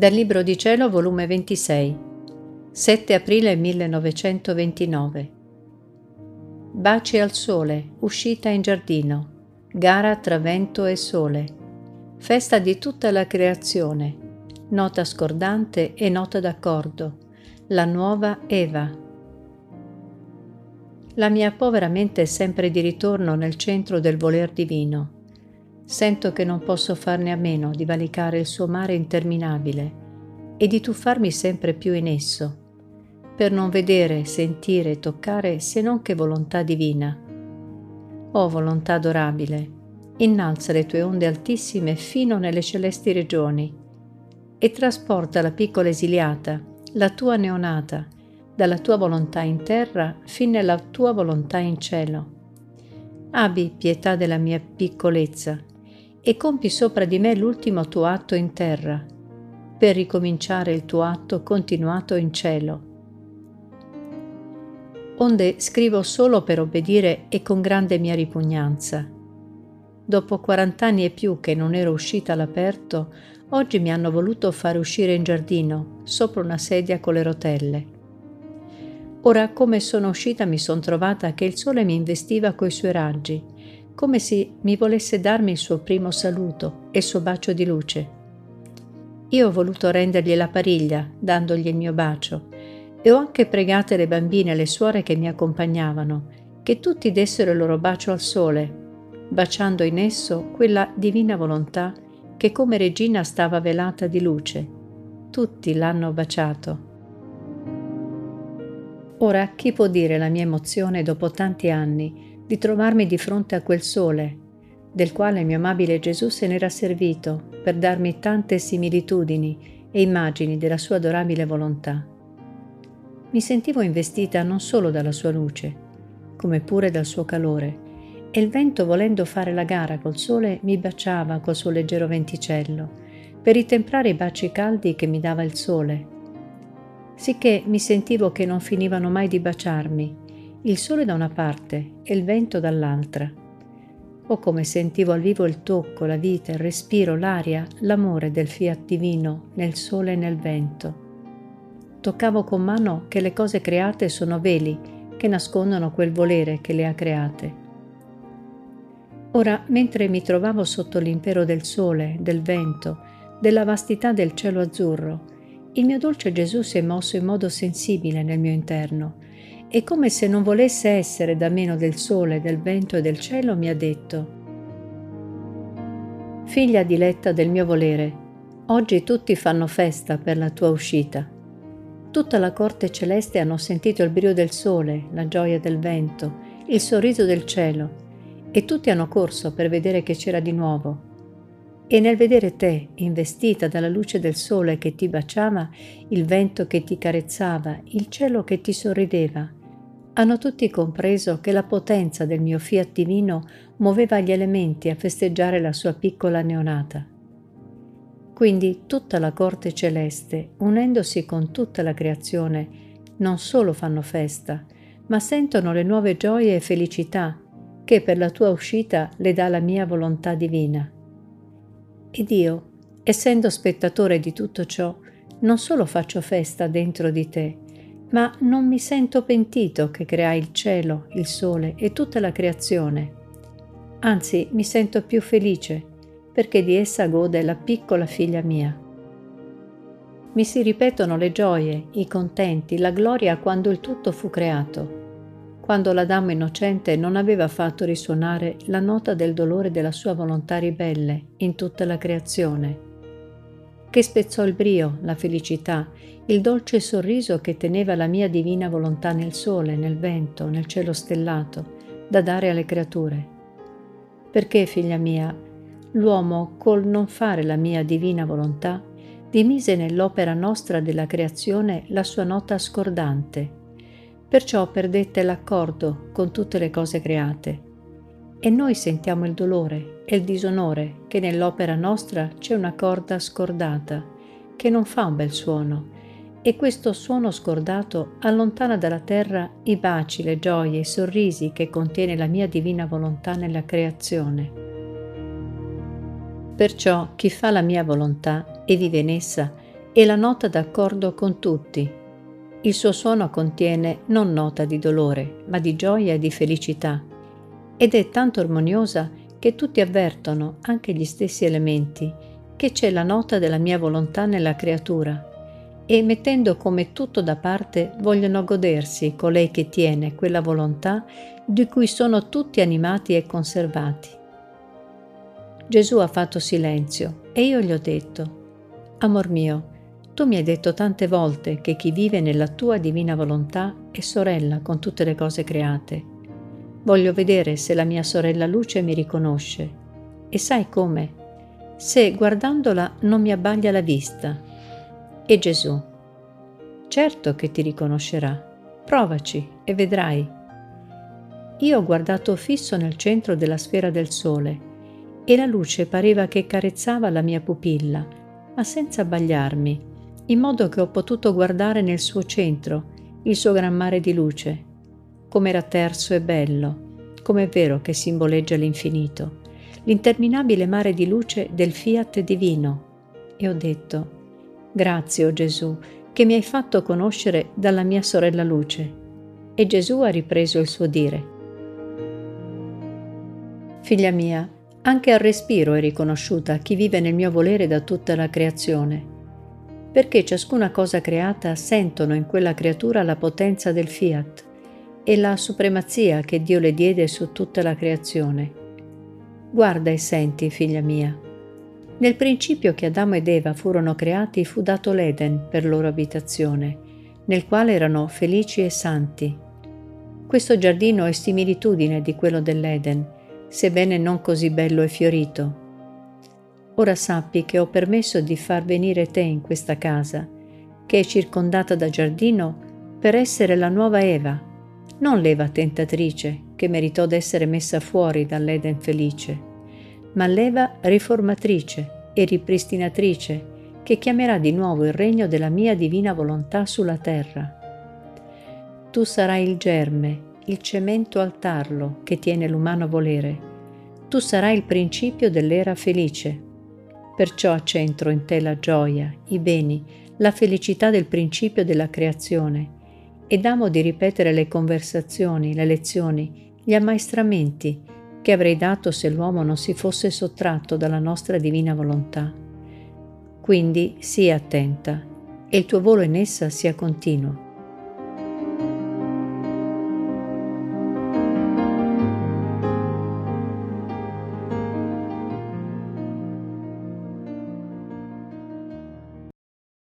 Dal Libro di Cielo, volume 26, 7 aprile 1929. Baci al sole, uscita in giardino, gara tra vento e sole, festa di tutta la creazione, nota scordante e nota d'accordo, la nuova Eva. La mia povera mente è sempre di ritorno nel centro del voler divino Sento che non posso farne a meno di valicare il suo mare interminabile e di tuffarmi sempre più in esso, per non vedere, sentire e toccare se non che volontà divina. O volontà adorabile, innalza le tue onde altissime fino nelle celesti regioni e trasporta la piccola esiliata, la tua neonata, dalla tua volontà in terra fin nella tua volontà in cielo. Abbi pietà della mia piccolezza e compi sopra di me l'ultimo tuo atto in terra, per ricominciare il tuo atto continuato in cielo. Onde scrivo solo per obbedire e con grande mia ripugnanza. Dopo quarant'anni e più che non ero uscita all'aperto, oggi mi hanno voluto fare uscire in giardino, sopra una sedia con le rotelle. Ora, come sono uscita, mi sono trovata che il sole mi investiva coi suoi raggi come se mi volesse darmi il suo primo saluto e il suo bacio di luce. Io ho voluto rendergli la pariglia, dandogli il mio bacio, e ho anche pregato le bambine e le suore che mi accompagnavano, che tutti dessero il loro bacio al sole, baciando in esso quella divina volontà che come regina stava velata di luce. Tutti l'hanno baciato. Ora chi può dire la mia emozione dopo tanti anni di trovarmi di fronte a quel sole, del quale il mio amabile Gesù se n'era servito per darmi tante similitudini e immagini della sua adorabile volontà. Mi sentivo investita non solo dalla sua luce, come pure dal suo calore, e il vento volendo fare la gara col sole mi baciava col suo leggero venticello, per ritemprare i baci caldi che mi dava il sole. Sicché mi sentivo che non finivano mai di baciarmi, il sole da una parte e il vento dall'altra. O come sentivo al vivo il tocco, la vita, il respiro, l'aria, l'amore del fiat divino nel sole e nel vento. Toccavo con mano che le cose create sono veli che nascondono quel volere che le ha create. Ora, mentre mi trovavo sotto l'impero del sole, del vento, della vastità del cielo azzurro, il mio dolce Gesù si è mosso in modo sensibile nel mio interno e come se non volesse essere da meno del sole, del vento e del cielo, mi ha detto, Figlia diletta del mio volere, oggi tutti fanno festa per la tua uscita. Tutta la corte celeste hanno sentito il brio del sole, la gioia del vento, il sorriso del cielo, e tutti hanno corso per vedere che c'era di nuovo. E nel vedere te, investita dalla luce del sole che ti baciava, il vento che ti carezzava, il cielo che ti sorrideva, hanno tutti compreso che la potenza del mio fiat divino muoveva gli elementi a festeggiare la sua piccola neonata. Quindi tutta la corte celeste, unendosi con tutta la creazione, non solo fanno festa, ma sentono le nuove gioie e felicità che per la tua uscita le dà la mia volontà divina. Ed io, essendo spettatore di tutto ciò, non solo faccio festa dentro di te, ma non mi sento pentito che creai il cielo, il sole e tutta la creazione. Anzi, mi sento più felice perché di essa gode la piccola figlia mia. Mi si ripetono le gioie, i contenti, la gloria quando il tutto fu creato, quando la dama innocente non aveva fatto risuonare la nota del dolore della sua volontà ribelle in tutta la creazione che spezzò il brio, la felicità, il dolce sorriso che teneva la mia divina volontà nel sole, nel vento, nel cielo stellato, da dare alle creature. Perché, figlia mia, l'uomo, col non fare la mia divina volontà, dimise nell'opera nostra della creazione la sua nota scordante. Perciò perdette l'accordo con tutte le cose create e noi sentiamo il dolore e il disonore che nell'opera nostra c'è una corda scordata che non fa un bel suono e questo suono scordato allontana dalla terra i baci, le gioie, i sorrisi che contiene la mia divina volontà nella creazione. Perciò chi fa la mia volontà e vive in essa e la nota d'accordo con tutti. Il suo suono contiene non nota di dolore, ma di gioia e di felicità, ed è tanto armoniosa che tutti avvertono, anche gli stessi elementi, che c'è la nota della mia volontà nella creatura e mettendo come tutto da parte vogliono godersi colei che tiene quella volontà di cui sono tutti animati e conservati. Gesù ha fatto silenzio e io gli ho detto, Amor mio, tu mi hai detto tante volte che chi vive nella tua divina volontà è sorella con tutte le cose create. Voglio vedere se la mia sorella luce mi riconosce. E sai come? Se guardandola non mi abbaglia la vista e Gesù. Certo che ti riconoscerà. Provaci e vedrai. Io ho guardato fisso nel centro della sfera del sole e la luce pareva che carezzava la mia pupilla, ma senza abbagliarmi, in modo che ho potuto guardare nel suo centro il suo gran mare di luce. Com'era terso e bello, com'è vero che simboleggia l'infinito, l'interminabile mare di luce del fiat divino. E ho detto, Grazie, o oh Gesù, che mi hai fatto conoscere dalla mia sorella luce. E Gesù ha ripreso il suo dire. Figlia mia, anche al respiro è riconosciuta chi vive nel mio volere da tutta la creazione, perché ciascuna cosa creata sentono in quella creatura la potenza del fiat e la supremazia che Dio le diede su tutta la creazione. Guarda e senti, figlia mia, nel principio che Adamo ed Eva furono creati fu dato l'Eden per loro abitazione, nel quale erano felici e santi. Questo giardino è similitudine di quello dell'Eden, sebbene non così bello e fiorito. Ora sappi che ho permesso di far venire te in questa casa, che è circondata da giardino, per essere la nuova Eva, non l'Eva tentatrice che meritò d'essere messa fuori dall'Eden felice ma l'Eva riformatrice e ripristinatrice che chiamerà di nuovo il regno della mia divina volontà sulla terra. Tu sarai il germe, il cemento al tarlo che tiene l'umano volere. Tu sarai il principio dell'era felice. Perciò accentro in te la gioia, i beni, la felicità del principio della creazione ed amo di ripetere le conversazioni, le lezioni, gli ammaestramenti, che avrei dato se l'uomo non si fosse sottratto dalla nostra divina volontà. Quindi sii attenta e il tuo volo in essa sia continuo.